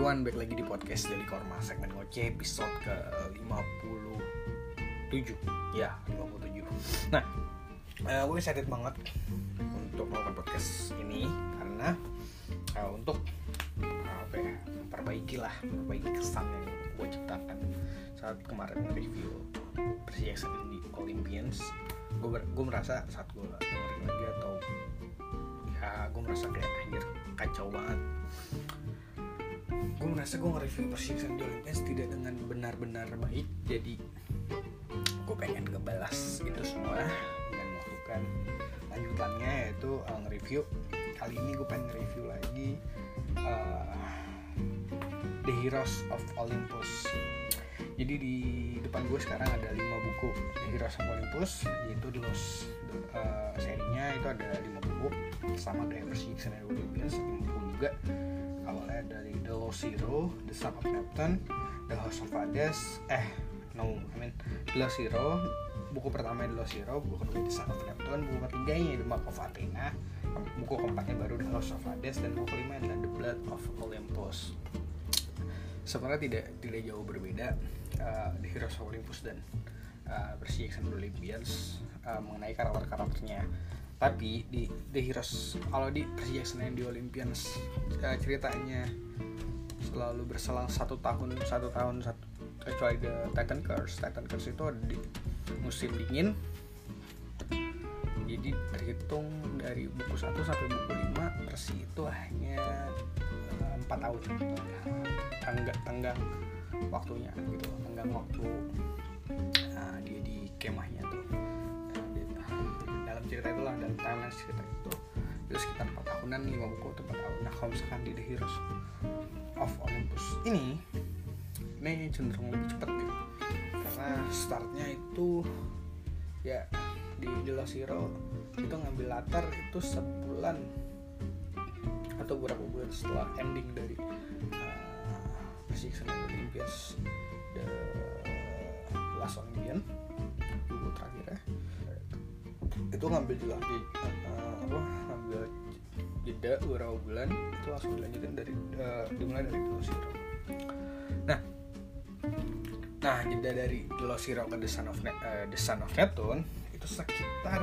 everyone, back lagi di podcast Daily Korma segmen ngoceh episode ke 57 Ya, 57 Nah, uh, gue excited banget untuk melakukan podcast ini Karena uh, untuk uh, apa ya, memperbaiki lah, memperbaiki kesan yang gue ciptakan. Saat kemarin review Persija di Olympians gue, gue merasa saat gue dengerin lagi atau ya gue merasa kayak anjir kacau banget gue merasa gue nge-review di Olympians tidak dengan benar-benar baik. Jadi gue pengen ngebalas itu semua dengan melakukan lanjutannya yaitu uh, nge-review. Kali ini gue pengen nge-review lagi uh, The Heroes of Olympus. Jadi di depan gue sekarang ada lima buku The Heroes of Olympus yaitu di los uh, serinya itu ada lima buku sama kayak Persib di Olympians lima buku juga awalnya dari The Lost Zero, The Son of Neptune, The House of Hades, eh no, I mean The Lost Zero, buku pertama The Lost Zero, buku kedua The Son of Neptune, buku ketiganya The Mark of Athena, buku keempatnya baru The House of Hades dan buku kelima adalah The Blood of Olympus. Sebenarnya tidak tidak jauh berbeda uh, The Heroes of Olympus dan uh, Percy Jackson Olympians uh, mengenai karakter-karakternya tapi di The Heroes kalau di Percy Jackson yang di Olympians uh, ceritanya selalu berselang satu tahun satu tahun satu kecuali The Titan Curse. Titan Curse itu ada di musim dingin. Jadi terhitung dari buku 1 sampai buku 5 Persi itu hanya eh, empat uh, tahun. Tangga tenggang waktunya gitu tenggang waktu uh, dia di kemahnya tuh cerita itulah dan timeline cerita itu. Itu sekitar 4 tahunan 5 buku atau 4 tahun. Nah kalau misalkan di The Heroes of Olympus ini ini cenderung lebih cepat gitu. Karena startnya itu ya di The Lost Hero itu ngambil latar itu sebulan atau beberapa bulan setelah ending dari uh, Perseason Olympians The Last Olympian buku terakhir ya itu ngambil juga di uh, ngambil jeda beberapa bulan itu langsung dilanjutin dari uh, dimulai dari Losiro nah nah jeda dari Losiro ke The Son of ne uh, The Son of Neptune itu sekitar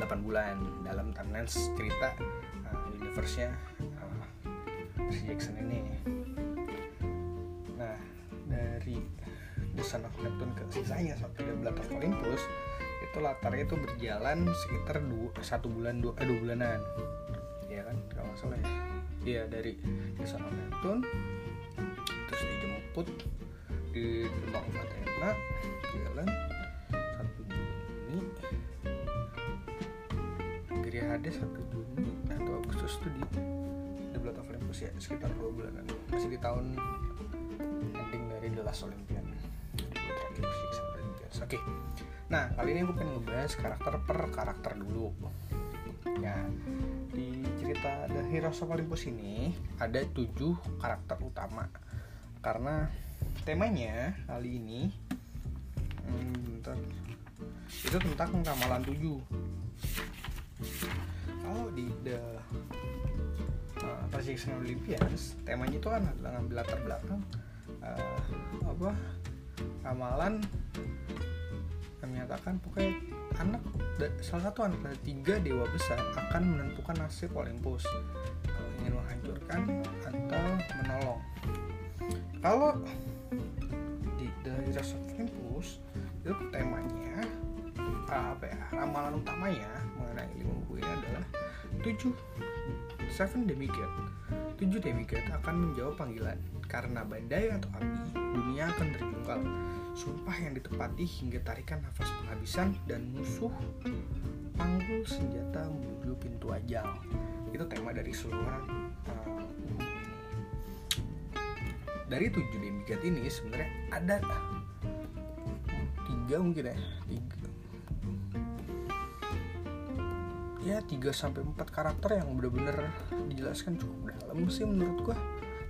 8 bulan. Dalam timeline cerita uh, universe-nya uh, Jackson ini. Nah dari The Son of Neptune ke sisanya sampai The Blood of Olympus itu latarnya itu berjalan sekitar dua satu bulan dua eh, dua bulanan. Ya kan? Kalau salah ya. Iya dari Neptune terus dijemput di rumah Athena jalan satu Juni. Gria Hades satu Juni atau Agustus itu di The Blood of Olympus ya sekitar dua bulanan. Masih di tahun ending dari The Last Olympian oke. okay. Nah, kali ini gue pengen ngebahas karakter per karakter dulu. Ya, di cerita The Heroes of Olympus ini ada tujuh karakter utama. Karena temanya kali ini hmm, bentar, itu tentang ramalan tujuh. Kalau di The uh, Persecution Olympians, temanya itu kan adalah ngambil latar belakang uh, apa ramalan menyatakan pokoknya anak salah satu anak dari tiga dewa besar akan menentukan nasib Olympus. Kalau ingin menghancurkan atau menolong. Kalau di The Heroes of Olympus itu temanya apa ya ramalan utamanya mengenai lima buku ini adalah tujuh seven demigod tujuh demigod akan menjawab panggilan karena badai atau api dunia akan terjungkal. Sumpah yang ditepati hingga tarikan nafas penghabisan dan musuh panggul senjata menuju pintu ajal. Itu tema dari seluruh uh, dari tujuh demigod ini sebenarnya ada tiga mungkin ya tiga ya tiga sampai empat karakter yang benar-benar dijelaskan cukup dalam sih menurut gua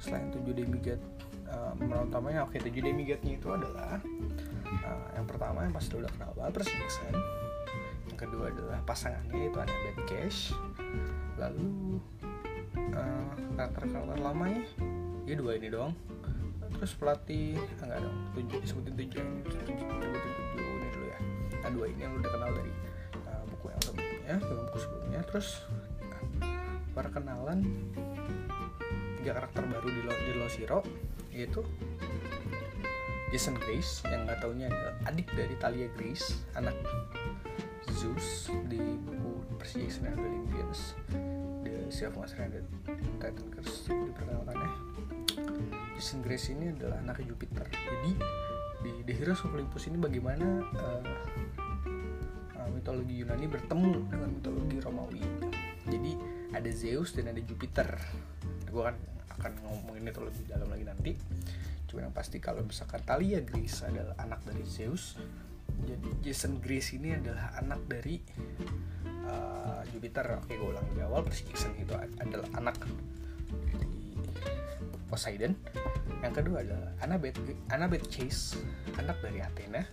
selain tujuh demigod uh, pemeran utamanya oke tujuh demigodnya itu adalah uh, yang pertama yang pasti udah kenal banget Percy yang kedua adalah pasangannya itu ada Bad Cash lalu uh, karakter-karakter lamanya dia dua ini doang terus pelatih ah, dong tujuh sebutin tujuh tujuh sebutin tujuh ini dulu ya nah dua ini yang udah kenal dari uh, sebelumnya film buku sebelumnya. Terus perkenalan tiga karakter baru di Lo, di Lo Zero yaitu Jason Grace yang nggak taunya adalah adik dari Talia Grace anak Zeus di buku Percy Jackson and the Olympians The Sea of Monsters and the Titan Curse diperkenalkannya Jason Grace ini adalah anak Jupiter. Jadi di The Heroes of Olympus ini bagaimana uh, mitologi Yunani bertemu dengan mitologi Romawi. Jadi ada Zeus dan ada Jupiter. Gue kan akan ngomongin itu lebih dalam lagi nanti. Cuma yang pasti kalau misalkan Talia Grace adalah anak dari Zeus. Jadi Jason Grace ini adalah anak dari uh, Jupiter. Oke gue ulang di awal Jackson itu adalah anak dari Poseidon. Yang kedua adalah Annabeth Annabeth Chase anak dari Athena.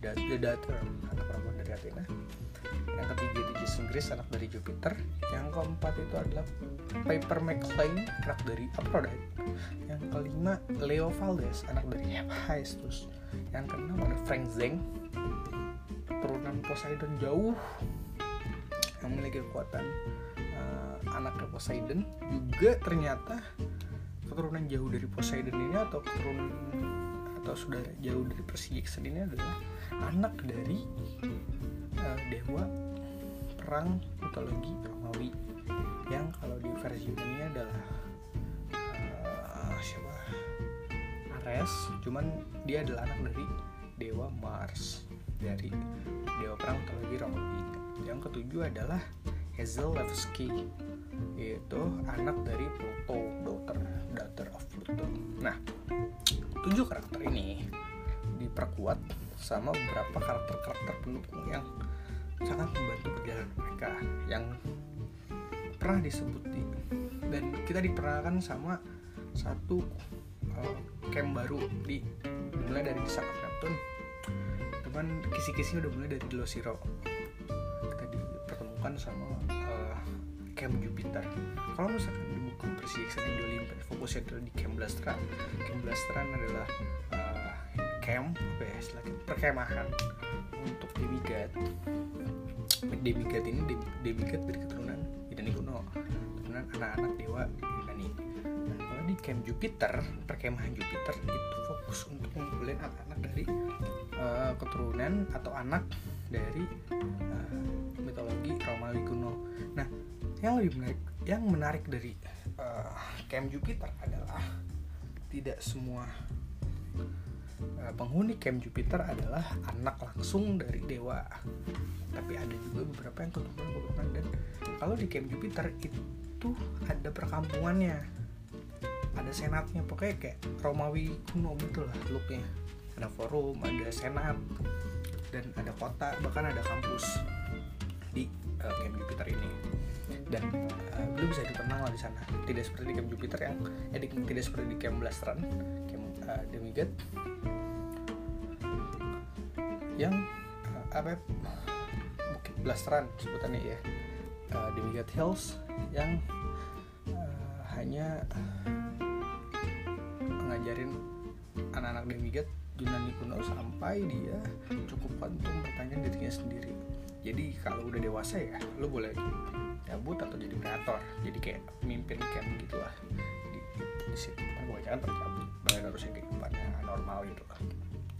Dan the daughter anak perempuan dari Athena yang ketiga itu Jason Grace anak dari Jupiter. Yang keempat itu adalah Piper McLean anak dari Aphrodite. Yang kelima Leo Valdez anak dari Hephaestus. Yang keenam ada Frank Zeng. Turunan Poseidon jauh. Yang memiliki kekuatan uh, anaknya Poseidon. Juga ternyata keturunan jauh dari Poseidon ini atau keturunan atau saudara jauh dari Jackson ini adalah anak dari uh, dewa perang mitologi Romawi yang kalau di versi Yunani adalah uh, siapa? Ares. Cuman dia adalah anak dari dewa Mars dari dewa perang mitologi Romawi. Yang ketujuh adalah Hazel Levski yaitu anak dari Pluto, daughter, daughter of Pluto. Nah, tujuh karakter ini diperkuat sama beberapa karakter-karakter pendukung yang sangat membantu perjalanan mereka yang pernah disebut di dan kita diperkenalkan sama satu uh, camp baru di mulai dari Desak of Neptune cuman kisi-kisi udah mulai dari Losiro kita dipertemukan sama camp Jupiter. Kalau misalkan di buku the Olympians fokusnya adalah di camp Blastran camp Blastran adalah uh, camp apa ya istilahnya perkemahan untuk demigod demigod ini demigod dari keturunan Yunani kuno keturunan anak-anak dewa Yunani. Nah kalau di camp Jupiter perkemahan Jupiter itu fokus untuk mengumpulin anak-anak dari uh, keturunan atau anak dari uh, mitologi Romawi kuno. Nah yang lebih menarik yang menarik dari uh, camp Jupiter adalah tidak semua penghuni camp Jupiter adalah anak langsung dari dewa. Tapi ada juga beberapa yang keturunan-keturunan dan kalau di camp Jupiter itu ada perkampungannya. Ada senatnya pokoknya kayak Romawi kuno gitu lah looknya. Ada forum ada senat dan ada kota bahkan ada kampus di uh, camp Jupiter ini. Dan uh, lu bisa dikenal lah di sana. Tidak seperti di camp Jupiter yang eh, di, tidak seperti di camp Blastran. Camp uh, Demigod yang uh, apa Bukit Blastran sebutannya ya. Uh, Demigod Hills yang uh, hanya ngajarin anak-anak Demigod Yunani kuno sampai dia cukup untuk pertanyaan dirinya sendiri. Jadi kalau udah dewasa ya lu boleh cabut atau jadi kreator jadi kayak pemimpin camp gitu lah di, situ. Kan kebanyakan tercabut banyak harusnya kehidupannya normal gitu lah.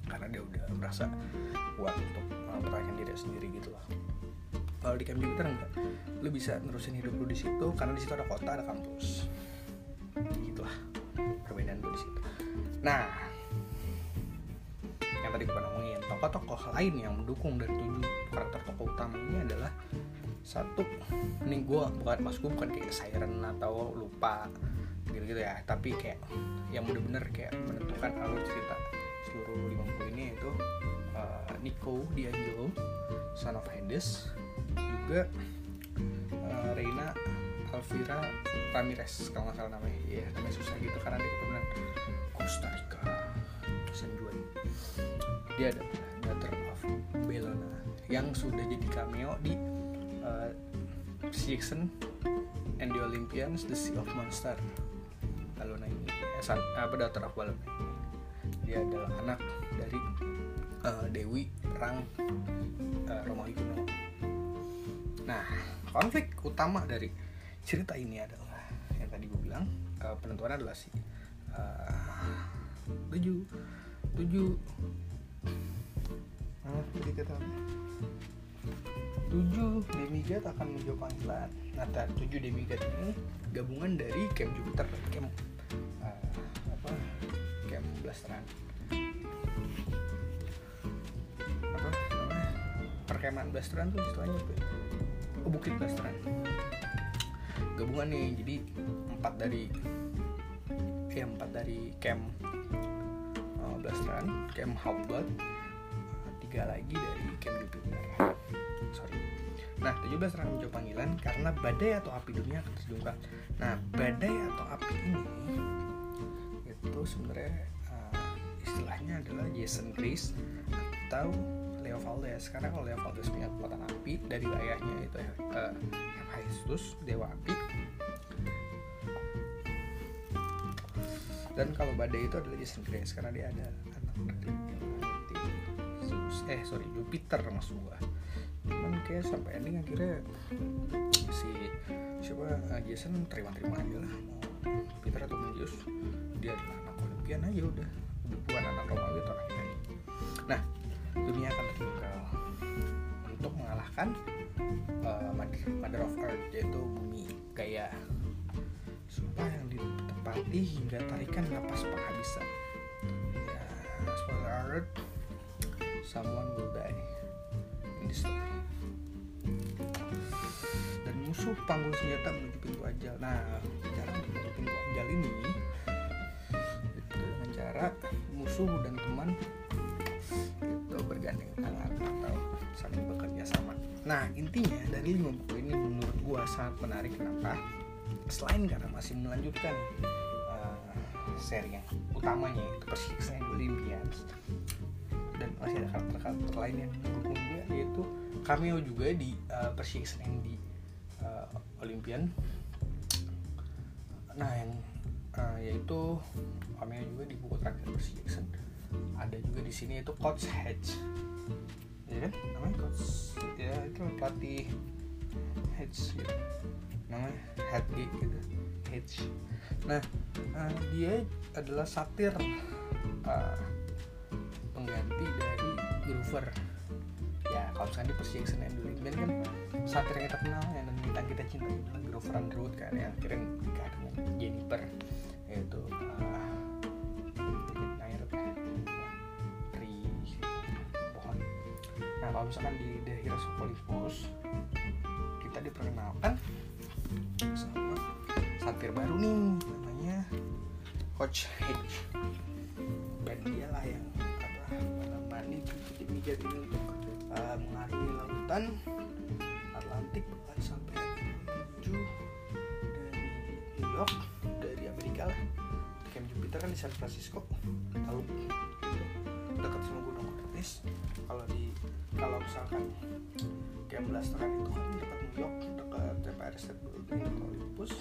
Karena dia udah merasa kuat untuk mempertahankan diri sendiri gitu lah. Kalau di camp Jupiter enggak lu bisa nerusin hidup lu di situ karena di situ ada kota ada kampus. Gitulah perbedaan gue di situ. Nah yang tadi gue ngomongin tokoh-tokoh lain yang mendukung dari tujuh karakter tokoh utama ini adalah satu ini gue bukan mas gue bukan kayak siren atau lupa gitu gitu ya. Tapi kayak yang bener-bener kayak menentukan alur cerita. Seluruh 50 ini itu uh, Nico D'Angelo son of Hades juga uh, Reina Alvira Ramirez kalau nggak salah namanya. Ya namanya susah gitu karena dia keturunan Costa Rica San Juan. Dia ada daughter of Bellona yang sudah jadi cameo di uh, Jackson and the Olympians The Sea of Monster Bellona ini ya. San, apa Daughter of Balame dia adalah anak dari uh, Dewi perang uh, Romawi kuno nah konflik utama dari cerita ini adalah yang tadi gue bilang uh, penentuan adalah si uh, tujuh tujuh ah, tadi kata apa? tujuh demigod akan menjawab panggilan nah tujuh demigod ini gabungan dari camp Jupiter dan camp uh, apa? Camp Blasteran. Apa namanya? Perkemahan Blasteran tuh istilahnya apa ya? oh bukit Blasteran. Gabungan nih jadi empat dari ya empat dari camp uh, Blasteran camp Halberd tiga lagi dari camp Jupiter sorry. Nah 17 akan menjawab panggilan karena badai atau api dunia akan terjungkal. Nah badai atau api ini itu sebenarnya uh, istilahnya adalah Jason Chris atau Leo Valdez. Karena kalau Leo Valdez punya kekuatan api dari ayahnya itu uh, Hephaestus dewa api. Dan kalau badai itu adalah Jason Chris karena dia ada anak dari eh sorry Jupiter maksud gua. Cuman kayak sampai ending akhirnya si siapa uh, Jason terima-terima aja lah mau atau Zeus dia adalah anak Olympian aja udah. Bukan anak Romawi atau anak nah dunia akan terbuka untuk mengalahkan uh, Mother, Mother of Earth yaitu bumi Gaia. Sumpah yang ditepati hingga tarikan napas penghabisan. Ya spoiler alert someone will die in this story. Dan musuh panggul senjata menuju pintu ajal. Nah cara menuju pintu ajal ini itu dengan cara musuh dan teman itu bergandeng tangan atau saling bekerja sama. Nah intinya dari lima buku ini menurut gua sangat menarik. Kenapa? Selain karena masih melanjutkan uh, seri yang utamanya itu Persiksa Olympians dan masih ada karakter-karakter lain yang mendukung dia yaitu cameo juga di uh, Persiksa di uh, Olympian. Nah yang uh, yaitu cameo juga di buku terakhir Percy Jackson ada juga di sini itu Coach Hedge. Ya kan? Namanya Coach ya itu pelatih Hedge gitu namanya Hedge gitu. Hedge. Nah uh, dia adalah satir uh, pengganti dari Groover ya kalau misalnya di Percy Jackson and the Olympian kan satir yang kita kenal yang dan kita cinta adalah Groover Underwood kan yang akhirnya nikah dengan Jennifer yaitu uh, pohon nah kalau misalkan di The Heroes kita diperkenalkan sama satir baru nih namanya Coach Hedge dan dia lah yang menemani demikian ini untuk uh, mengarungi lautan Atlantik bahkan sampai menuju dari New York dari Amerika lah. Camp Jupiter kan di San Francisco lalu dekat sama Gunung Ortiz. Kalau di kalau misalkan Camp Blasteran itu kan dekat New York dekat Empire State Building dekat Olympus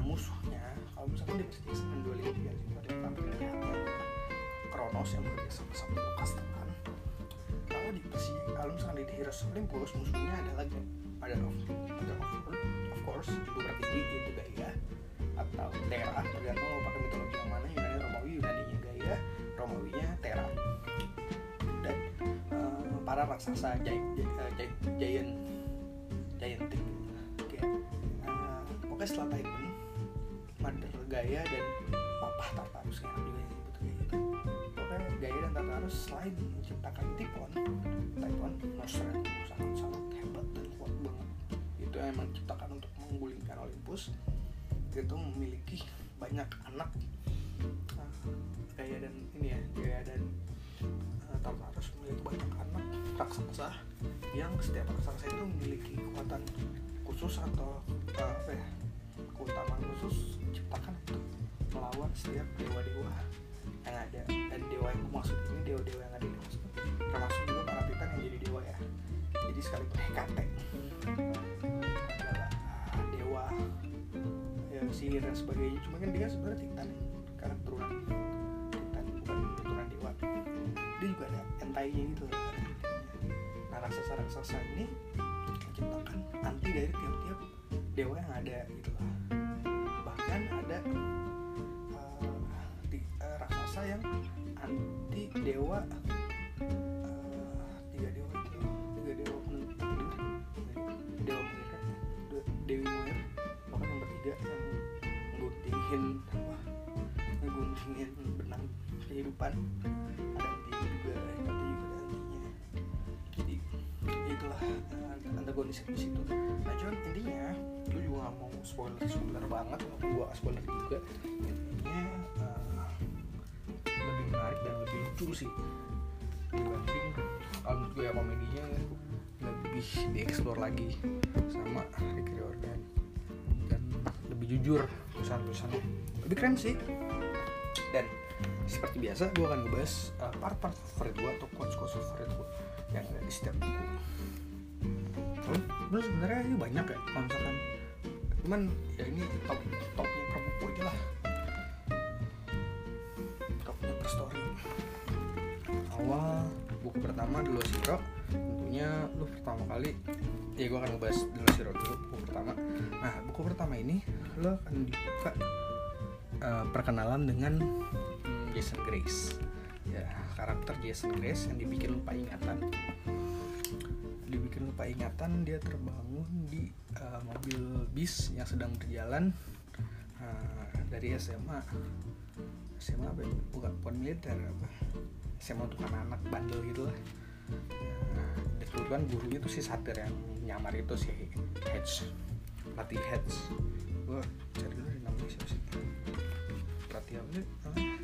musuhnya. Kalau misalkan di dan dua lima itu ada yang tampil jahatnya Kronos yang bekerja sama Lukas tekan kalau di Persis kalau misalkan di Heroes Olympus musuhnya ada lagi. Ada of ada of, of course juga tertinggi yaitu Gaia atau Terra tergantung mau pakai mitologi yang mana Yunani Romawi Yunani Gaia Romawinya Terra. Dan uh, para raksasa giant giant giant giantic kayak uh, pokoknya setelah Titan Gaia dan Papa Tartarus yang juga disebut kayak gitu. Pokoknya Gaia dan Tartarus selain menciptakan Typhon Typhon monster yang sangat sangat hebat dan kuat banget. Itu yang menciptakan untuk menggulingkan Olympus. Itu memiliki banyak anak. Uh, Gaia dan ini ya Gaia dan uh, Tartarus memiliki banyak anak raksasa yang setiap raksasa itu memiliki kekuatan khusus atau uh, apa ya keutamaan khusus ciptakan untuk melawan setiap dewa-dewa yang ada. Dan dewa yang maksud ini dewa dewa yang ada di maksud termasuk juga para titan yang jadi dewa ya. Jadi sekalipun Hekate dewa ya sihir dan sebagainya. Cuma kan dia sebenarnya titan karena keturunan titan bukan keturunan dewa. Dia juga ada entainya gitu nah raksasa raksasa ini menciptakan anti dari tiap-tiap dewa yang ada gitu lah ada uh, ti- uh, raksasa yang anti dewa uh, tiga dewa itu tiga dewa pen- takdir dewa De- Dewi Muir bahkan yang bertiga yang nguntingin apa nguntingin benang kehidupan. Ada antinya juga Hekate juga ada antinya. Jadi itulah antagonis di situ. Nah cuman intinya lu juga gak mau spoiler spoiler banget gua gak spoiler juga. Intinya uh, lebih menarik dan lebih lucu sih. Dibanding kalau menurut gue ya komedinya lebih dieksplor lagi sama Rick Riordan. Dan lebih jujur tulisan-tulisannya lebih keren sih. Dan seperti biasa gue akan ngebahas uh, part-part favorit gue atau quotes-quotes favorit gue yang ada di setiap buku Terus sebenarnya ini banyak ya kalau misalkan. Cuman ya ini top topnya per aja lah. Topnya per story. Awal buku pertama dulu Zero tentunya lu pertama kali. Ya gue akan ngebahas dulu Zero dulu buku pertama. Nah buku pertama ini lo akan dibuka uh, perkenalan dengan hmm, Jason Grace. Ya karakter Jason Grace yang dibikin lupa ingatan dibikin lupa ingatan dia terbangun di uh, mobil bis yang sedang berjalan uh, dari SMA SMA apa ya? bukan bukan militer apa? SMA untuk anak-anak bandel gitu lah. Nah, kebetulan gurunya tuh si satir yang nyamar itu si Hedge pelatih Hedge. Gue cari dulu namanya siapa sih. Pelatih apa sih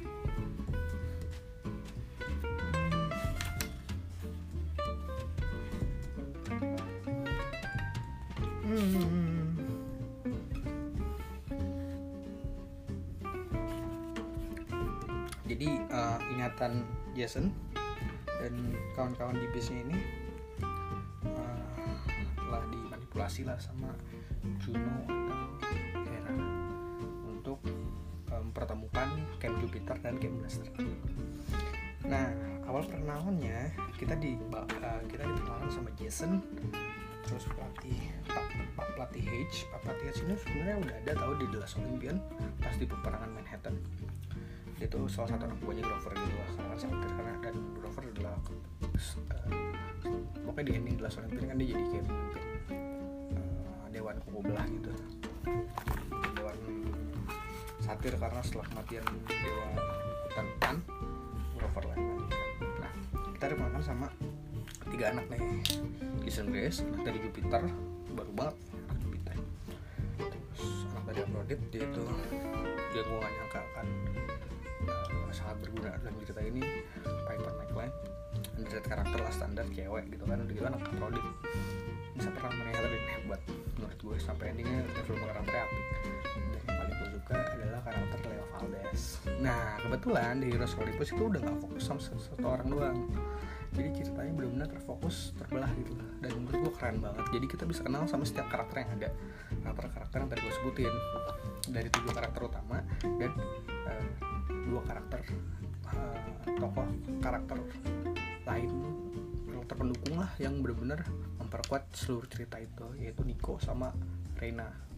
Jason dan kawan-kawan di bisnya ini uh, telah dimanipulasi lah sama Juno atau Hera untuk uh, mempertemukan Camp Jupiter dan Camp Blaster. Nah awal perkenalannya kita di uh, kita diperkenalkan sama Jason terus pelatih Pak, Pak pelatih H Pak pelatih H ini sebenarnya udah ada tahu di The Last Olympian pas di peperangan Manhattan dia tuh salah satu anak buahnya Grover gitu lah karena kan sangat karena dan Grover adalah uh, pokoknya di The Last Olympian kan dia jadi kayak pemimpin uh, dewan kubu belah gitu. Dewan satir karena setelah kematian dewa hutan Pan Grover lah nah kita diperkenalkan sama tiga anak nih. Jason Grace anak dari Jupiter baru banget anak Jupiter. Terus anak dari Aphrodite dia itu dia gak sangat berguna dalam cerita ini Piper McLean underrated karakter lah standar cewek gitu kan. Udah gitu anak Aphrodite bisa pernah ternyata dan hebat. Menurut gue sampai endingnya development karakternya apik. Dan yang paling gue suka adalah karakter Leo Valdez. Nah kebetulan di Heroes Olympus itu udah gak fokus sama satu orang doang. Jadi ceritanya benar-benar terfokus terbelah gitu. Dan menurut gue keren banget. Jadi kita bisa kenal sama setiap karakter yang ada. Karakter-karakter yang tadi gue sebutin. Dari tujuh karakter utama dan uh, dua karakter uh, tokoh karakter lain karakter pendukung lah yang benar-benar memperkuat seluruh cerita itu yaitu Nico sama Reina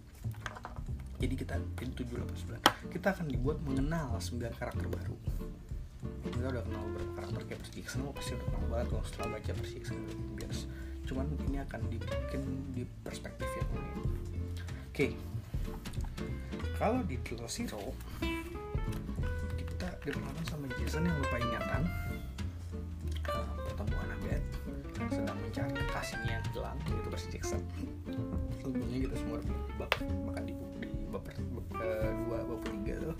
jadi kita jadi 7 8 9 kita akan dibuat mengenal 9 karakter baru. Kita udah kenal beberapa karakter kayak Percy Jackson pasti udah kenal banget kalau setelah baca Percy Jackson biar cuman ini akan dibikin di perspektif yang unik oke. Kalau di Tilo Zero diperkenalkan sama Jason yang lupa ingatan uh, pertemuan yang sedang mencari kekasihnya yang hilang yaitu Percy Jackson. Tentunya kita semua bab bahkan di di bab kedua bab ketiga tuh.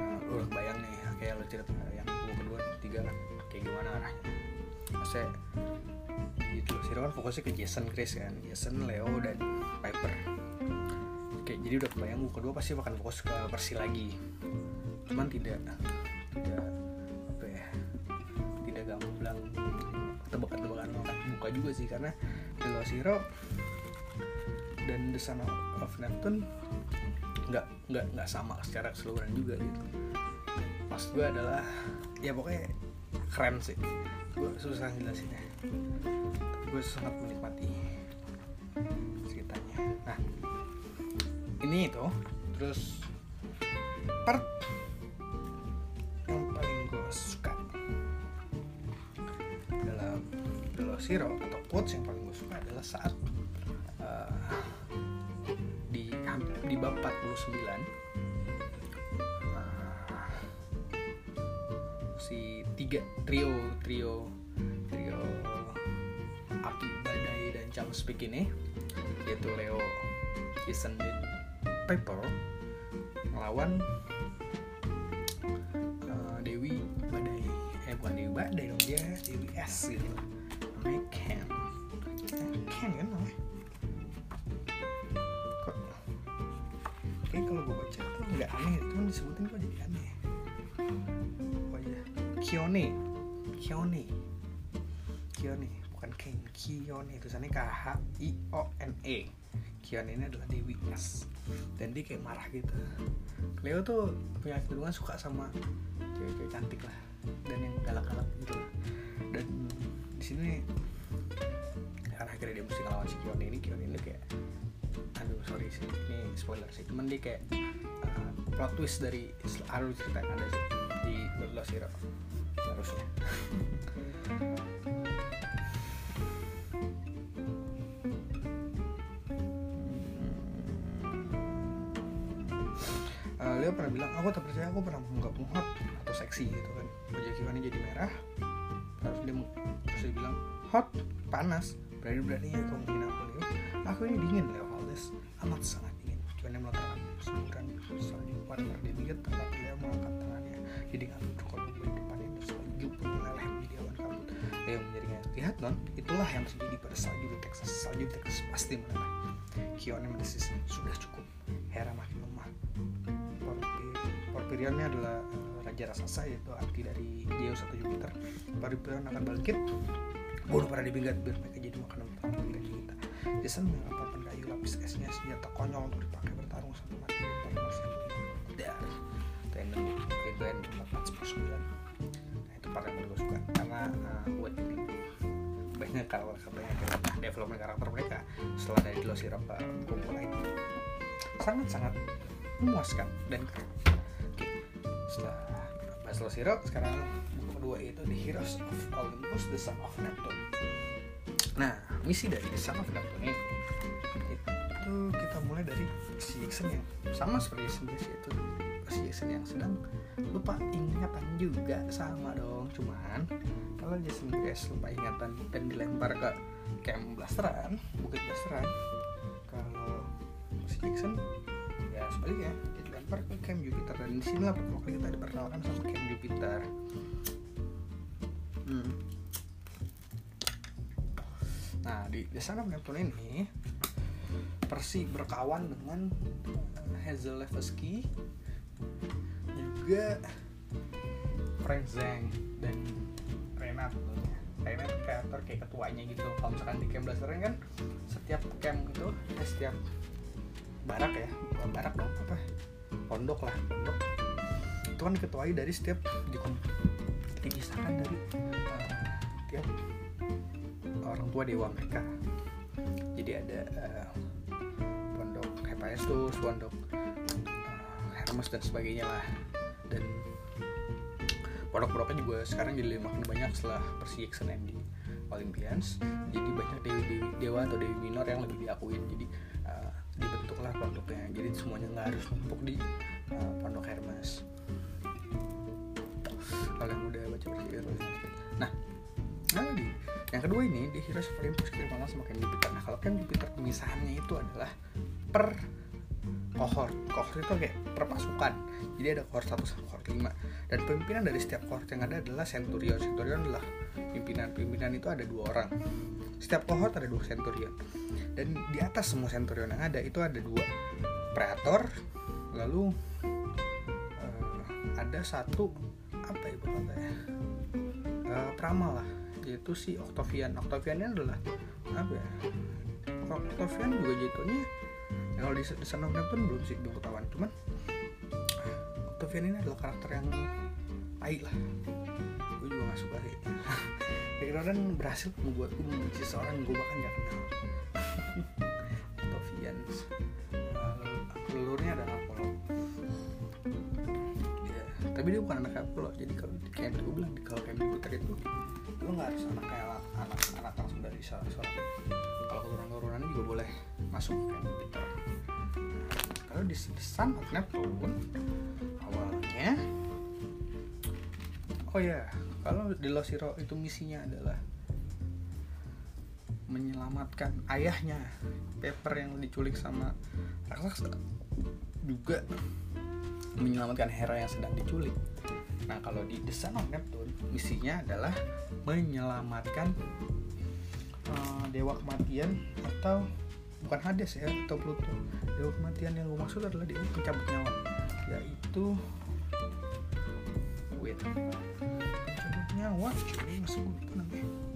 Nah, lu udah bayang nih kayak lo cerita yang bab kedua tiga kan kayak gimana arahnya. Maksudnya gitu. Sih kan fokusnya ke Jason Chris kan. Jason Leo dan Piper. Kayak jadi udah kebayang kedua pasti akan fokus ke Percy lagi cuman tidak tidak apa ya tidak gamblang tebak-tebakan muka juga sih. Karena Velociro dan The Son of Neptune nggak nggak nggak sama secara keseluruhan juga gitu. Pas gue adalah ya pokoknya keren sih. Gue susah jelasinnya gue sangat menikmati ceritanya. Nah ini itu terus part saat uh, di di bab 49 uh, si tiga trio trio trio api badai dan jam speak ini yaitu Leo, Jason dan Pepper melawan uh, Dewi Badai. Eh bukan Dewi Badai dong dia Dewi S gitu disebutin kok jadi aneh oh iya Kione Kione Kione bukan Ken Kione tulisannya K H I O N E. Kione ini adalah Dewi S dan dia kayak marah gitu. Leo tuh punya kecenderungan suka sama cewek-cewek cantik lah. Dan yang galak-galak gitu. Dan di sini karena akhirnya dia mesti ngelawan si Kione ini Kione ini kayak aduh sorry sih. Ini spoiler sih. Cuman dia kayak plot twist dari harus cerita yang ada sih. Di Lost Hero. Harusnya. Uh, Leo pernah bilang aku tak percaya aku pernah menganggapmu hot atau seksi gitu kan. Wajah Kiwani jadi merah. Terus dia terus dia bilang hot panas berani beraninya kau menghina aku Leo. Aku ini dingin Leo. Valdez amat sangat semburan salju pada dia bikin tempat Leo mengangkat tangannya jadi ngambil kalau di depannya salju pun meleleh menjadi awan kabut Leo menjadinya lihat non itulah yang terjadi pada salju di Texas salju di Texas pasti meleleh Kiwani mendesis sudah cukup Hera makin lemah Porpirionnya adalah raja raksasa yaitu arti dari Zeus atau Jupiter. Porpirion akan bangkit bunuh para dibinggat biar mereka jadi makanan pertama kita. Jason menganggap kayu lapis esnya senjata konyol untuk dipakai bertarung sampai mati. Di depan musuh itu yang empat sembilan. Nah itu part yang paling gue suka. Karena uh, buat ini. Banyak karakter katanya. Kayak development karakter mereka setelah dari Los Sirap ke buku lain sangat-sangat memuaskan dan keren. Oke, setelah Los Hero, sekarang buku kedua itu The Heroes of Olympus, The Son of Neptune. Nah, misi dari of Neptune ini itu kita mulai dari si Jackson yang sama seperti si itu si Jackson yang sedang lupa ingatan juga sama dong. Cuman kalau Jason guys lupa ingatan dan dilempar ke camp blasteran bukit blasteran kalau si Jackson ya sebaliknya dia dilempar ke camp Jupiter. Dan di sini lah pertama kali kita diperkenalkan sama camp Jupiter. Hmm. Nah di desa Neptune ini Persi berkawan dengan Hazel Levesky juga Frank Zhang dan Renat tentunya Renat kreator kayak ketuanya gitu. Kalau misalkan di camp Blasteran kan setiap camp gitu eh, setiap barak ya bukan barak dong apa? Pondok lah pondok. Itu kan diketuai dari setiap dikisahkan dari uh, tiap orang tua dewa mereka. Jadi ada uh, pondok Hephaestus pondok uh, Hermes dan sebagainya lah. Dan pondok-pondoknya juga sekarang jadi makin banyak setelah Percy Jackson yang di Olympians. Jadi banyak dewi-dewi dewa atau dewi minor yang lebih diakuin. Jadi uh, dibentuklah pondoknya. Jadi semuanya nggak harus numpuk di uh, pondok Hermes. Kalau yang udah baca Percy nah nah lagi yang kedua ini di Olympus kita banget sama Camp Jupiter. Nah kalau Camp Jupiter pemisahannya itu adalah per kohort kohort itu kayak per pasukan. Jadi ada kohort 1 sampai kohort 5 dan pimpinan dari setiap kohort yang ada adalah centurion. Centurion adalah pimpinan. Pimpinan itu ada dua orang. Setiap kohort ada dua centurion. Dan di atas semua centurion yang ada itu ada dua praetor lalu uh, ada satu apa ya kata ya uh, peramal lah yaitu si Octavian. Octavian ini adalah apa ya Octavian juga jatuhnya ya kalau di, di sana pun belum sih belum ketahuan. Cuman Octavian ini adalah karakter yang tai lah. Gue juga gak suka sih. Kan berhasil membuatku membenci seorang yang gue bahkan gak kenal. Octavian. Uh, leluhurnya adalah Apollo. Ya, tapi dia bukan anak Apollo. Jadi kalau kayak gue bilang kalau kayak Jupiter itu lu nggak harus anak kayak anak anak langsung dari seorang kalau keturunan-keturunannya juga boleh masuk kayak Jupiter kalau di Sun of Neptune awalnya oh ya kalau di Losiro itu misinya adalah menyelamatkan ayahnya. Pepper yang diculik sama raksasa juga menyelamatkan Hera yang sedang diculik nah kalau di The Sun of Neptune misinya adalah menyelamatkan uh, dewa kematian atau bukan Hades ya atau Pluto. Dewa kematian yang gue maksud adalah dewa pencabut nyawa yaitu wait pencabut nyawa cuy gue lupa namanya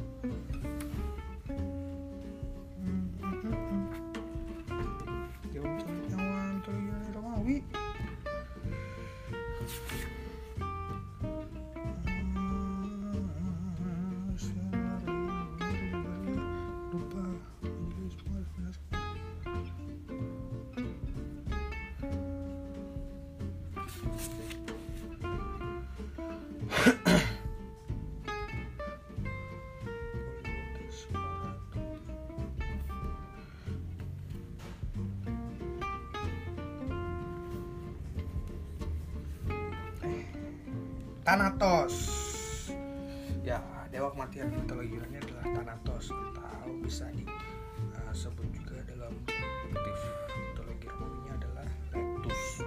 Thanatos. Ya dewa kematian mitologinya adalah Thanatos. Atau bisa disebut juga dalam motif mitologi Romawinya adalah Letus.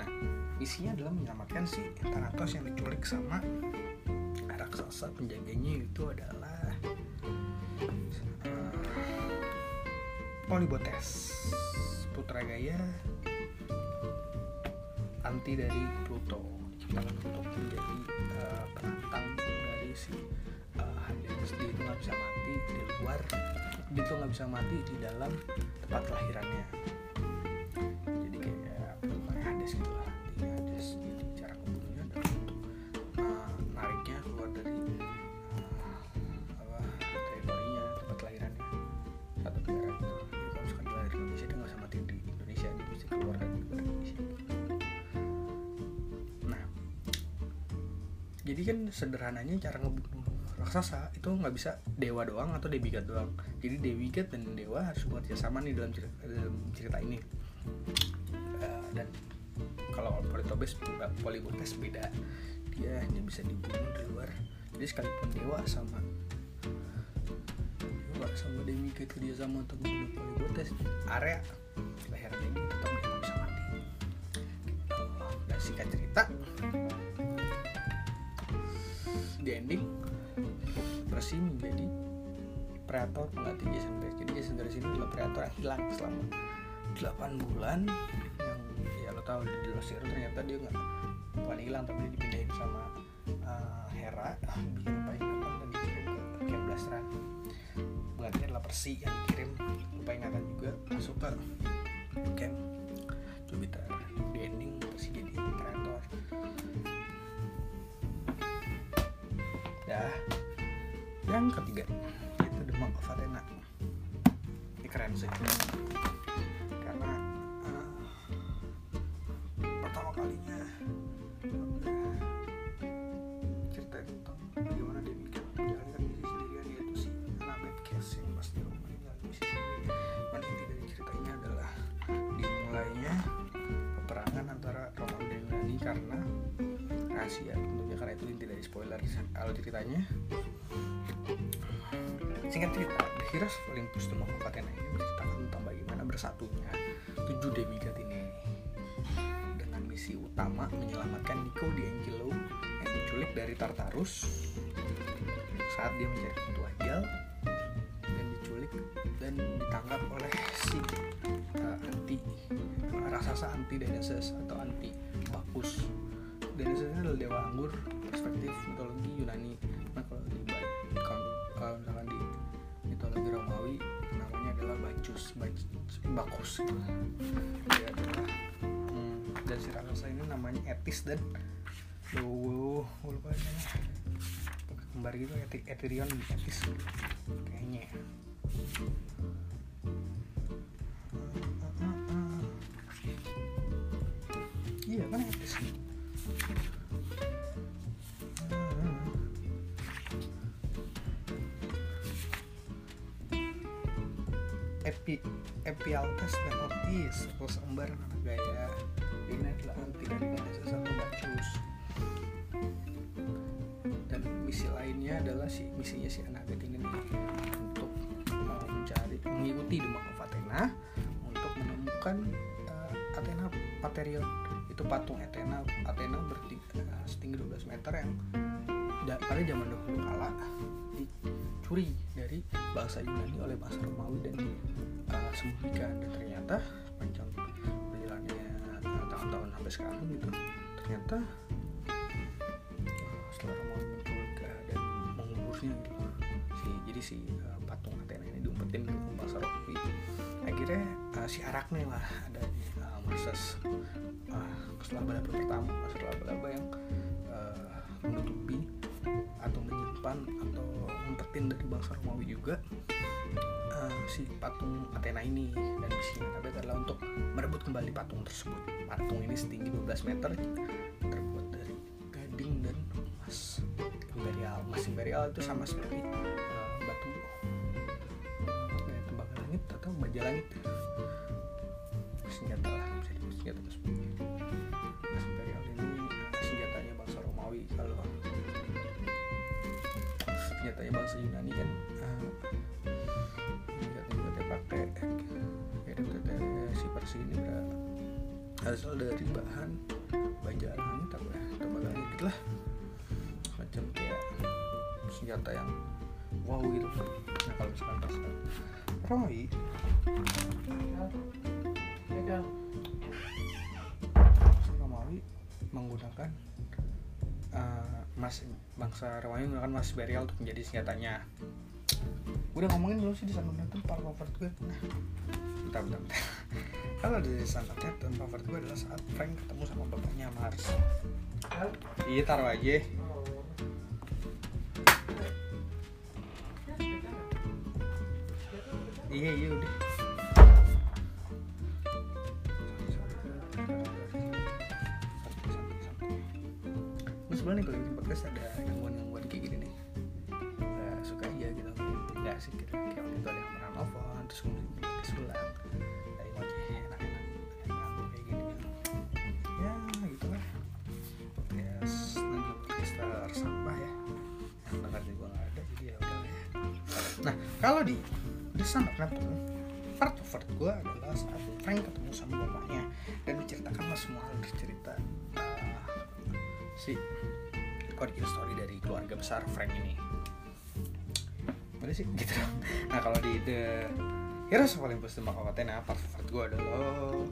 Nah misinya adalah menyelamatkan si Thanatos yang diculik sama raksasa penjaganya itu adalah uh, Polybotes putra gaya anti dari Pluto diciptakan untuk menjadi uh, penantang dari si uh, Hades dia itu nggak bisa mati di luar dia tuh nggak bisa mati di dalam tempat kelahirannya jadi kan sederhananya cara ngebunuh raksasa itu nggak bisa dewa doang atau demigod doang. Jadi demigod dan dewa harus bekerja sama nih dalam cerita, dalam cerita ini. Uh, dan kalau Polytobes Polybotes beda. Dia hanya bisa dibunuh di luar. Jadi sekalipun dewa sama dewa sama demigod kerja sama untuk membunuh Polybotes area lehernya ini tetap bisa mati. Gitu. dan singkat cerita ending. Percy menjadi predator pengganti Jason Grace jadi Jason Grace ini adalah predator yang hilang selama 8 bulan. Yang ya lo tau di Hero ternyata dia nggak bukan hilang tapi dia dipindahin sama uh, Hera. Bikin lupa ingatan dan dikirim ke Camp Blasteran penggantinya adalah Percy yang dikirim. Lupa ingatan juga. Masuk ke Camp rahasia tentunya karena itu inti dari spoiler kalau ceritanya singkat cerita The Heroes of Olympus The ini menceritakan tentang bagaimana bersatunya tujuh demigod ini dengan misi utama menyelamatkan Nico D'Angelo yang diculik dari Tartarus saat dia mencari pintu ajal dan diculik dan ditangkap oleh si uh, anti raksasa anti Dionysus atau anti Bacchus Adalah dewa anggur perspektif mitologi Yunani. Nah kalau di kalau, kalau misalkan di mitologi Romawi namanya adalah Bacchus Bacchus. Gitu. adalah hmm, dan si raksasa ini namanya Etis dan Duh, lupa namanya. Kembar gitu Ethereum Etis. Kayaknya iya Epi Epialtes dan Otis terus embar anak gaya ini adalah anti dari Ganesha satu Bacchus dan misi lainnya adalah si misinya si anak ini untuk uh, mencari mengikuti Demak of Athena untuk menemukan uh, Athena Paterion itu patung Athena Athena bertinggi uh, setinggi 12 meter yang da, pada zaman dahulu kala dicuri dari bangsa Yunani oleh bangsa Romawi dan uh, dan ternyata panjang perjalanannya tahun-tahun sampai sekarang gitu ternyata setelah Romawi menculik dan menguburnya gitu si jadi si uh, patung Athena ini diumpetin ke bangsa Romawi akhirnya uh, si Arakne lah ada uh, Marsus uh, setelah balaba pertama setelah balaba yang uh, menutupi atau menyimpan atau ngumpetin dari bangsa Romawi juga si patung Athena ini dan misinya Anabet adalah untuk merebut kembali patung tersebut. Patung ini setinggi 12 meter terbuat dari gading dan emas. Imperial emas imperial itu sama seperti uh, batu. Uh, tembaga langit atau baja langit. Senjata lah bisa disebut senjata tersebut emas imperial ini senjatanya bangsa Romawi kalau senjatanya bangsa Yunani kan si Persi ini berasal dari bahan baja langit apa ya tembaga langit gitu lah. Macam kayak senjata yang wow gitu. Nah kalau misalkan pas Roy. Romawi menggunakan uh, mas bangsa Romawi menggunakan mas berial untuk menjadi senjatanya udah ngomongin belum sih di sana itu part favorit gue? Nah bentar bentar, bentar. kalau di sana Captain favorit gue adalah saat Frank ketemu sama bapaknya Mars. Iya taruh aja iya iya udah. Gue sebenernya nih podcast ada si origin story dari keluarga besar Frank ini? Udah sih gitu nah kalau di The Heroes of Olympus The Mark of Athena part favorit gue adalah oh,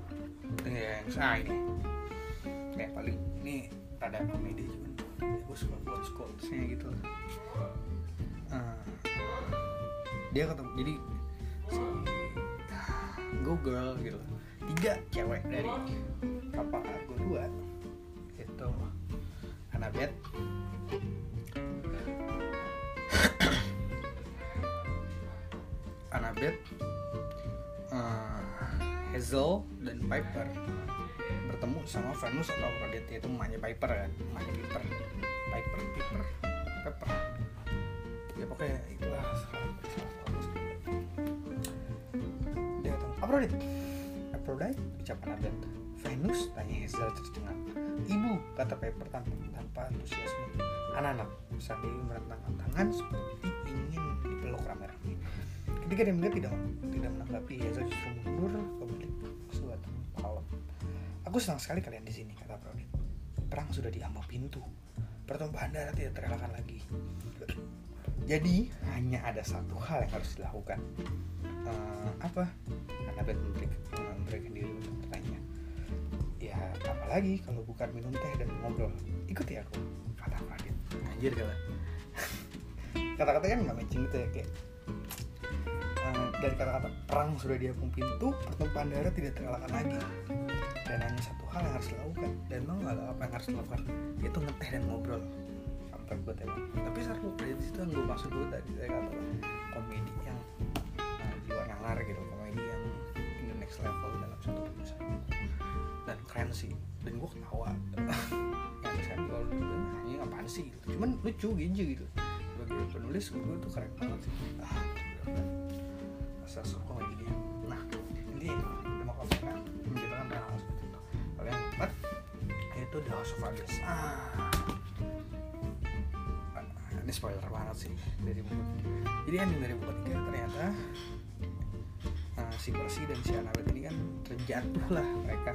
yang ah ini. Kayak paling ini rada komedi cuman ya gue suka buat quotesnya gitu uh, dia ketemu jadi si Go Girl gitu tiga cewek dari kapal Argo 2 itu Annabeth Annabeth uh, Hazel dan Piper bertemu sama Venus atau Aphrodite itu emaknya Piper kan emaknya Piper. Piper Piper Piper. Ya pokoknya itulah dia datang Aphrodite Aphrodite ucapan Annabeth Venus tanya Hazel terus dengan ibu kata Piper tanpa tanpa antusiasme. Anak-anak sambil merentangkan tangan seperti ingin dipeluk rame-rame. Ketika dia melihat tidak tidak menanggapi. Hazel justru mundur ke suatu malam aku senang sekali kalian di sini kata Aphrodite perang sudah diambang pintu. Pertumpahan darah tidak terelakkan lagi. Jadi hanya ada satu hal yang harus dilakukan. Uh, apa? Annabeth memberikan, diri apa lagi kalau bukan minum teh dan ngobrol. Ikuti aku kata Radit anjir kala kata-katanya kan nggak matching gitu ya kayak uh, dari kata-kata perang sudah diapung pintu pertumpahan darah tidak terelakkan lagi. Dan hanya satu hal yang harus dilakukan. Dan mau nggak apa yang harus dilakukan? Itu ngeteh dan ngobrol. Sampai gue tembak tapi seru dari situ yang gue maksud gue tadi saya kata komedi yang uh, jiwa nalar gitu keren sih. Dan gue ketawa. Yang jual dulu ini apaan sih? Gitu. Cuman lucu gitu gitu. Sebagai penulis gue tuh keren banget sih. Ah masa suka komedi dia. Nah ini demokrasikan menjelaskan hal seperti itu. Lalu yang keempat yaitu The House of Hades ah. Ini spoiler banget sih. Dari buku. Jadi ending dari buku tiga ternyata uh, si Percy dan si Annabeth ini kan terjatuh lah mereka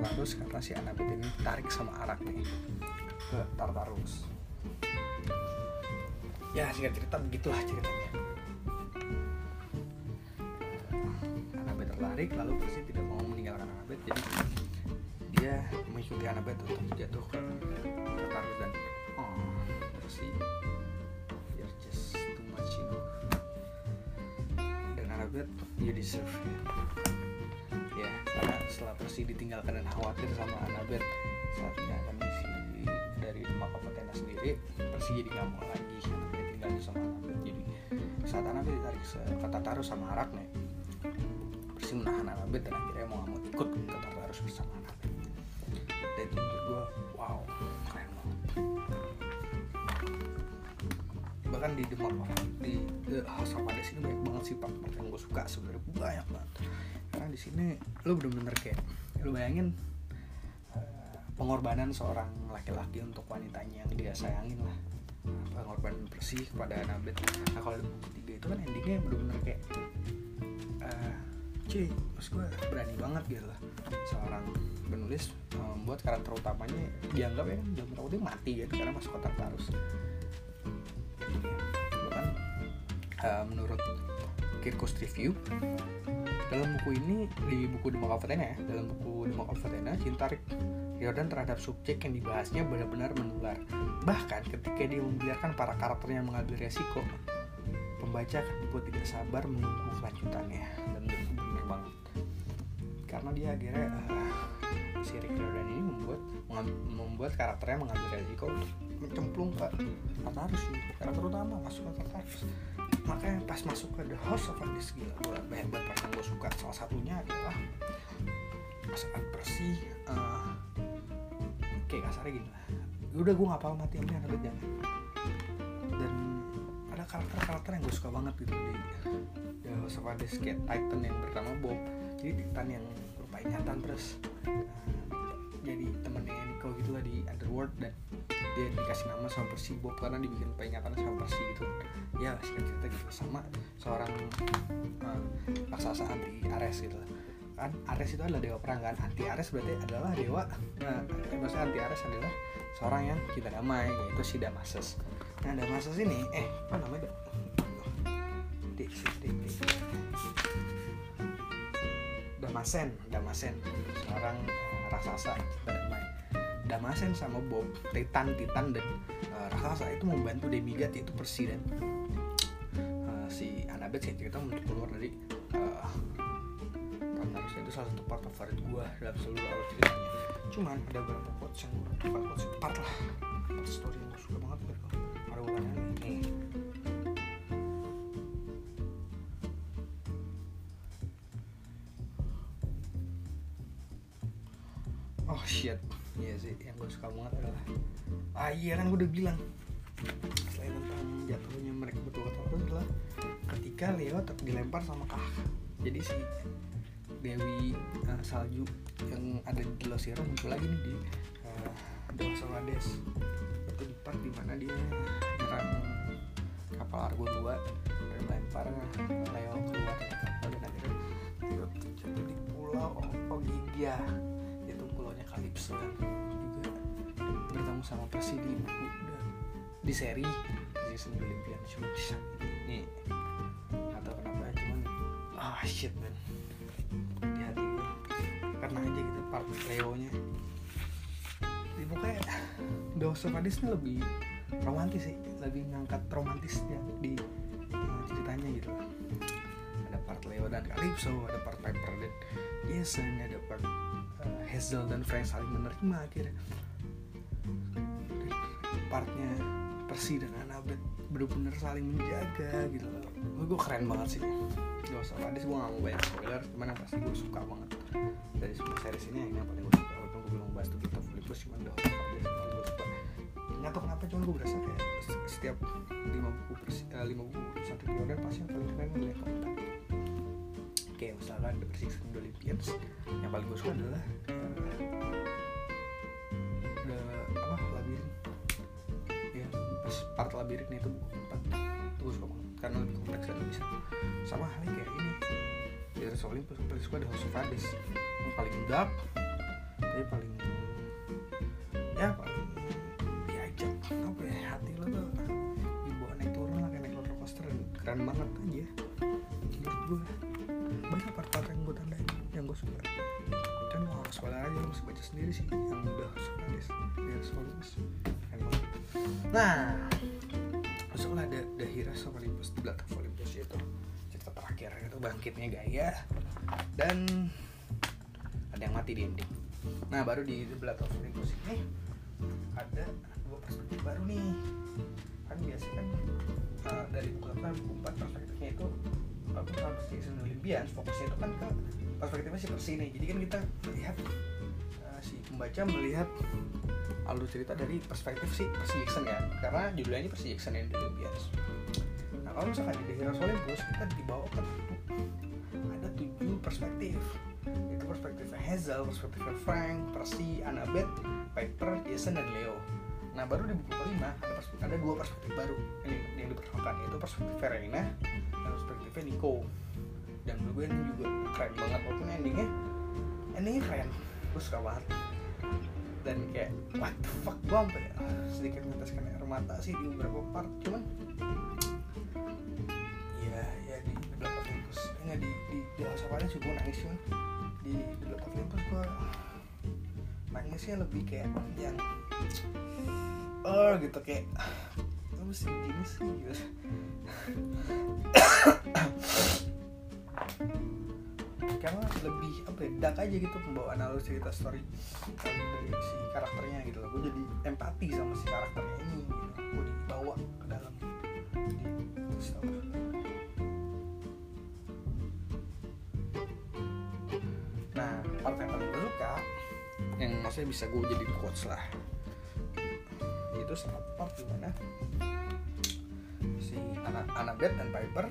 Tartarus karena si Annabeth ini tarik sama arak nih ke Tartarus. Ya singkat cerita begitulah ceritanya. Annabeth tertarik lalu Percy tidak mau meninggalkan Annabeth jadi dia mengikuti Annabeth untuk jatuh ke Tartarus dan oh. Percy you're just too much you know. Dan Annabeth you deserve it setelah Percy ditinggalkan dan khawatir sama Annabeth saat akan misi dari Demak Kapatena sendiri. Percy jadi nggak mau lagi dia tinggal sama Annabeth. Jadi saat Annabeth ditarik ke Tartarus sama Arachne Percy menahan Annabeth dan akhirnya mau mau ikut ke Tartarus bersama Annabeth. Dan menurut gue wow keren banget. Bahkan di Demak di The House of Hades ini banyak banget sih part yang gue suka sebenarnya. Banyak banget di sini lu bener-bener kayak lu bayangin uh, pengorbanan seorang laki-laki untuk wanitanya yang dia sayangin lah. Pengorbanan bersih kepada Annabeth nah kalau buku ketiga itu kan endingnya bener-bener kayak uh, cuy maksud gue berani banget gitu lah. Seorang penulis membuat karakter utamanya dianggap ya kan jam dia mati gitu karena masuk kotak tarus bahkan uh, menurut Kirkus Review dalam buku ini di buku Demak Avatena ya dalam buku Demak Avatena cinta Rick Riordan terhadap subjek yang dibahasnya benar-benar menular. Bahkan ketika dia membiarkan para karakternya mengambil resiko pembaca akan dibuat tidak sabar menunggu kelanjutannya. Dan benar banget. Karena dia akhirnya uh, si Rick Riordan ini membuat membuat karakternya mengambil resiko untuk mencemplung ke Tartarus karakter utama masuk ke Tartarus makanya pas masuk ke The House of Hades gila gue banyak banget part yang gue suka. Salah satunya adalah saat bersih uh, kayak kasarnya gini lah. Udah gue apa mati ambil anak jangan dan ada karakter-karakter yang gue suka banget gitu di The House of Hades kayak Titan yang bernama Bob. Jadi Titan yang berupa ingatan terus. Jadi temennya Nico gitu lah di Underworld dan dia dikasih nama sama Percy Bob karena dibikin peringatan sama Percy gitu. Ya singkat cerita gitu. Sama seorang uh, raksasa anti Ares gitu. Kan Ares itu adalah dewa perang kan? Anti Ares berarti adalah dewa nah maksudnya anti Ares adalah seorang yang kita damai yaitu si Damasus. Nah Damasus ini eh apa namanya? Damasen Damasen. Seorang uh, raksasa kita damai Damasen sama Bob Titan Titan dan uh, raksasa itu membantu demigod yaitu Percy dan uh, si Annabeth sih kita untuk keluar dari uh, itu salah satu part favorit gue dalam seluruh alur ceritanya. Cuman ada beberapa quotes yang bukan quotes part lah. Part story yang gue suka banget iya kan gue udah bilang. Selain tentang jatuhnya mereka betul betul adalah ketika Leo dilempar sama kah. Jadi si Dewi uh, salju yang ada di Losiro muncul lagi nih di uh, Dewa Hades itu di part di mana dia nyerang kapal Argo 2 dan melempar Leo keluar dari kapal dan akhirnya jatuh di pulau Ogigia itu pulaunya juga bertemu sama Percy di buku di seri di season Olympian cuma ini atau kenapa cuman ah shit man. Di hati karena aja part Leo nya House of Hades ini lebih romantis sih lebih ngangkat romantisnya di uh, ceritanya gitu. Loh ada part Leo dan Calypso ada part Piper dan Jason ada part uh, Hazel dan Frank saling menerima akhirnya partnya Percy dan Annabeth bener-bener saling menjaga gitu loh. Gue keren banget sih. Gak usah Hades gue gak mau banyak spoiler. Cuman yang pasti gue suka banget dari semua series ini yang paling gue suka. Walaupun gue belum bahas tuh kita Philippus cuman udah gue suka. Nggak tau kenapa cuman gue berasa kayak setiap lima buku persi, uh, lima buku satu periode pasti yang paling keren gue lihat kayak misalkan The Persistent Olympians yang paling gue suka adalah uh, part labirin itu buku keempat itu gue suka banget karena lebih kompleks dan seru. Sama halnya kayak ini Olympus. Gue paling suka The House of Hades. Yang paling dark tapi paling ya paling diajak apa ya hati lo tuh. Dibawa naik turun lah kayak naik roller coaster. Keren banget aja menurut gue banyak part-part yang gue tandain yang gue suka. Dan lo harus aja lo harus baca sendiri sih yang udah suka di Res Olympus. Keren banget nah soalnya ada Heroes of Olympus Blood of Olympus itu. Cerita terakhir itu bangkitnya Gaia dan ada yang mati di ending. Nah baru di of Olympus ini ada dua perspektif baru nih. Kan biasa kan uh, dari buku apa buku empat perspektifnya itu aku sama Jason Olympian fokusnya itu kan ke perspektifnya si Persi nih. Jadi kan kita melihat si pembaca melihat alur cerita dari perspektif si Percy Jackson kan karena judulnya ini Percy Jackson yang di Olympians nah kalau misalkan di The Heroes Olympus kita dibawa ke ada tujuh perspektif. Itu perspektifnya Hazel, perspektifnya Frank, Percy, Annabeth, Piper, Jason, dan Leo. Nah baru di buku kelima ada, perspektif, ada dua perspektif baru ini yang diperkenalkan yaitu perspektif Verena dan perspektifnya Nico. Dan menurut gue ini juga keren banget walaupun endingnya endingnya keren gue suka banget. Dan kayak what the fuck gue sampai sedikit meneteskan air mata sih di beberapa part cuman ya ya di Blood of Olympus. Enggak di di di of Hades juga gue nangis cuman di Blood of Olympus gue nangisnya lebih kayak yang oh gitu kayak lu mesti begini sih gitu karena lebih apa ya dark aja gitu pembawaan alur cerita story dari si karakternya gitu loh. Gue jadi empati sama si karakternya ini gitu. gue dibawa ke dalam di story nah part yang paling gue suka yang maksudnya bisa gue jadi quotes lah. Itu saat part di mana si anak Annabeth dan Piper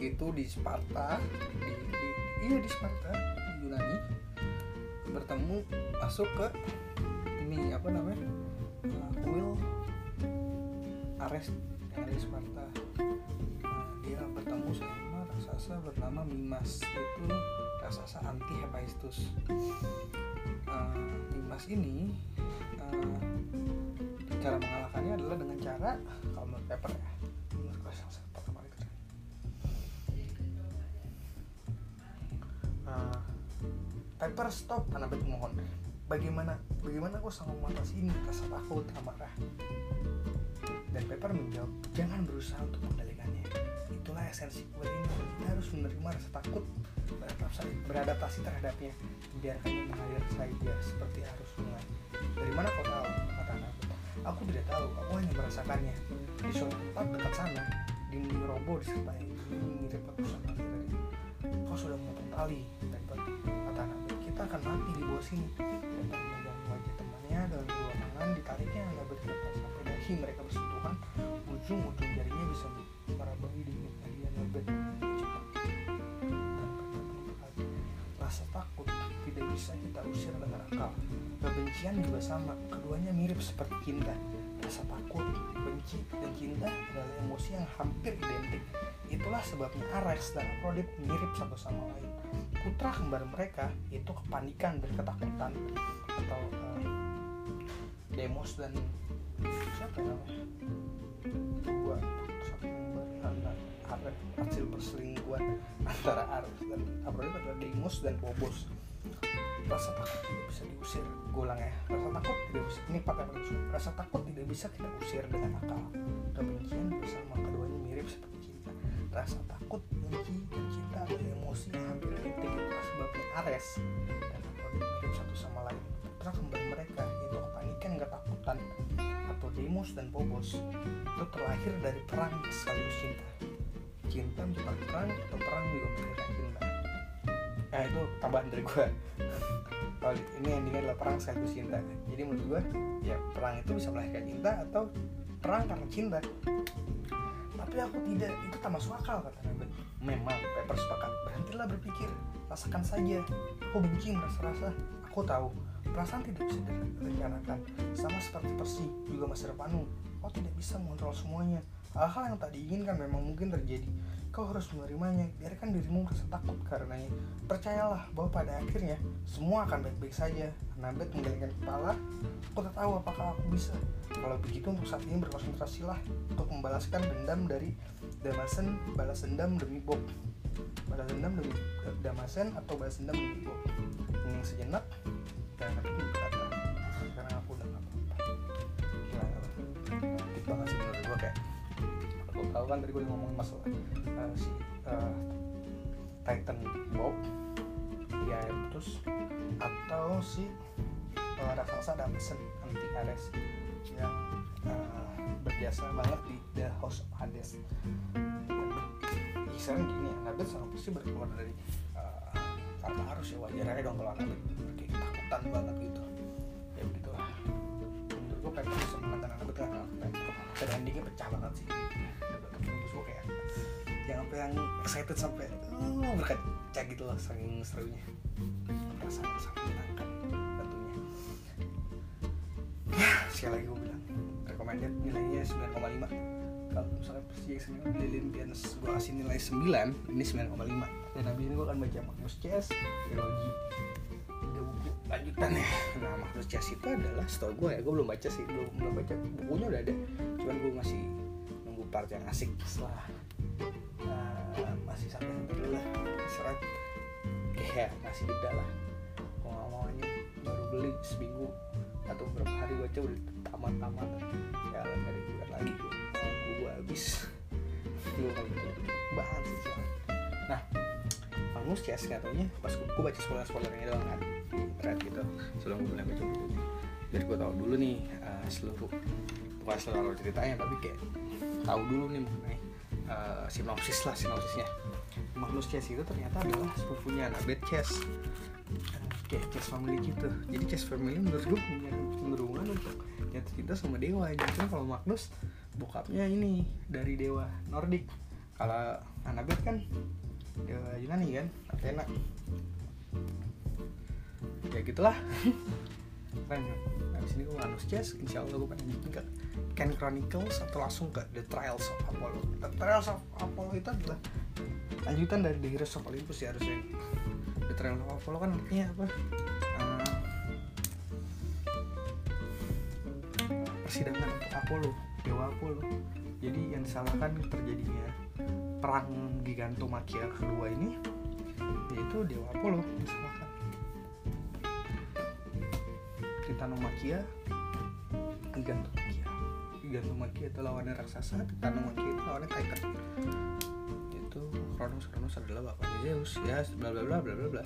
itu di Sparta di, di iya di Sparta di Yunani. Bertemu masuk ke ini apa namanya? Uh, kuil Ares yang ada di Sparta. Nah, dia bertemu sama raksasa bernama Mimas itu raksasa anti Hephaestus uh, Mimas ini uh, cara mengalahkannya adalah dengan cara kalau menurut paper ya paper stop Annabeth mohon bagaimana bagaimana aku sanggup mengatasi ini rasa takut amarah dan Pepper menjawab jangan berusaha untuk mengendalikannya. Itulah esensi kue ini. Kita harus menerima rasa takut beradaptasi, beradaptasi terhadapnya. Biarkannya mengalir saja seperti arus sungai. Dari mana kau tahu? Kata Annabeth aku tidak tahu. Aku hanya merasakannya. Di suatu tempat dekat sana dinding roboh disertai mirip letusan tadi kau sudah memotong tali kita akan mati di bawah sini. Pepper memegang wajah temannya dengan dua tangan ditariknya Annabeth lepas sampai dahi mereka bersentuhan. Ujung-ujung jarinya bisa merabangi dinginnya dia Annabeth cepat dan rasa takut tidak bisa kita usir dengan akal. Kebencian juga sama keduanya mirip seperti cinta rasa takut benci dan cinta adalah emosi yang hampir identik. Itulah sebabnya Ares dan Aphrodite mirip satu sama lain. Putra kembar mereka itu kepanikan dan ketakutan atau uh, Demos dan siapa namanya? Dua satu kembar Ares hasil perselingkuhan antara Ares dan Aphrodite adalah Demos dan Phobos. Rasa takut tidak bisa diusir. Gue ulang ya. Rasa takut tidak bisa ini pakai pakai rasa takut tidak bisa kita usir dengan akal. Kebencian bersama keduanya mirip seperti cinta. Rasa takut benci dan cinta adalah emosi yang hampir identik itulah sebabnya Ares dan Afrodit mirip satu sama lain. Putra kembar mereka yaitu kepanikan ketakutan atau Deimos dan Phobos itu terlahir dari perang sekaligus cinta cinta menciptakan perang atau perang juga melahirkan cinta? Nah itu tambahan dari gue kalau ini endingnya adalah perang sekaligus cinta. Jadi menurut gue ya perang itu bisa melahirkan cinta atau perang karena cinta. Tapi aku tidak itu tak masuk akal kata Nabi memang Pepper sepakat berhentilah berpikir rasakan saja. Aku benci merasa-rasa. Aku tahu perasaan tidak bisa direncanakan. Sama seperti persi juga masa depanmu. Kau tidak bisa mengontrol semuanya hal-hal yang tak diinginkan memang mungkin terjadi. Kau harus menerimanya. Biarkan dirimu merasa takut karenanya. Percayalah bahwa pada akhirnya semua akan baik-baik saja. Nabet menggelengkan kepala aku tak tahu apakah aku bisa. Kalau begitu untuk saat ini berkonsentrasilah untuk membalaskan dendam dari Damasen balas dendam demi Bob. Balas dendam demi Damasen atau balas dendam demi Bob. Yang sejenak dan aku berkata karena aku udah gak apa-apa. Gila tip banget sih kayak tahu kan tadi gue ngomongin masalah uh, si uh, Titan Bob ya terus atau si uh, raksasa Damasen anti Ares yang uh, berjasa banget di The House of Hades. Sekarang gini ya Nabet sama pasti berkeluar dari uh, karena harus ya wajar aja dong kalau Nabet kayak ketakutan banget gitu. Ya begitulah. Menurut gue Pepper bisa menang karena Nabet kan dan endingnya pecah banget sih apa yang excited sampai uh, berkaca gitu loh saking serunya. Rasanya sangat menyenangkan tentunya. Ya sekali lagi gue bilang recommended nilainya 9,5 kalau misalnya Persija X9 beli Olympians gue kasih nilai 9 ini 9,5 dan habis ini gue akan baca Magnus Chess Trilogy tiga buku lanjutannya. Nah Magnus Chess itu adalah setahu gue ya gue belum baca sih belum belum baca. Bukunya udah ada cuman gue masih nunggu part yang asik setelah masih sampai sampai dulu lah. Serat kayak masih jeda lah. Kalau nggak mau aja. Baru beli seminggu atau beberapa hari baca udah tamat-tamat ya nggak ada juga lagi. Gue gue habis gue kalau gitu banget sih nah Magnus Chess katanya pas gue, gue baca spoiler spoilernya doang kan. Internet gitu. Sebelum gue mulai baca bukunya biar gue tahu dulu nih uh, seluruh bukan seluruh ceritanya tapi kayak tahu dulu nih mengenai uh, sinopsis lah sinopsisnya. Magnus Chess itu ternyata adalah sepupunya Annabeth Chess. Kayak Chess Family gitu. Jadi Chess Family menurut gue punya kecenderungan untuk jatuh cinta sama dewa. Gitu kalau Magnus bokapnya ini dari dewa Nordik kalau Annabeth kan dewa Yunani kan Athena. Ya gitulah keren kan? Habis ini gue Magnus Chess insya Allah gue pengen bikin ke Ken Chronicles atau langsung ke The Trials of Apollo. The Trials of Apollo itu adalah lanjutan dari The Heroes of Olympus ya harusnya. The Trials of Apollo kan artinya apa? Uh, persidangan untuk Apollo dewa Apollo. Jadi yang disalahkan terjadinya perang Gigantomachia kedua ini yaitu dewa Apollo Titanomachia Gigantomachia Gigantomachia itu lawannya raksasa Titanomachia itu lawannya Titan itu Kronos Kronos adalah bapaknya Zeus ya bla bla bla bla bla bla.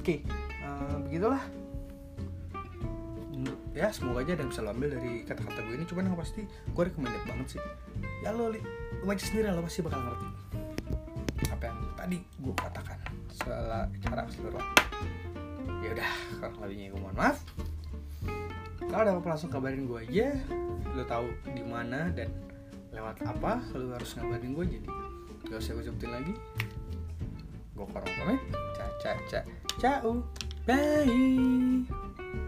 Oke uh, begitulah. Ya semoga aja ada yang bisa lo ambil dari kata-kata gue ini. Cuman yang pasti gue recommended banget sih. Ya lo, baca sendiri lo pasti bakal ngerti apa yang tadi gue katakan. Secara cara keseluruhan. Ya udah kalau lebihnya gue mohon maaf kalau ada apa langsung kabarin gue aja. Lo tahu di mana dan lewat apa lo harus ngabarin gue jadi. Gak usah gue sebutin lagi. Gue korong pamit ca ca ca. Ciao. Bye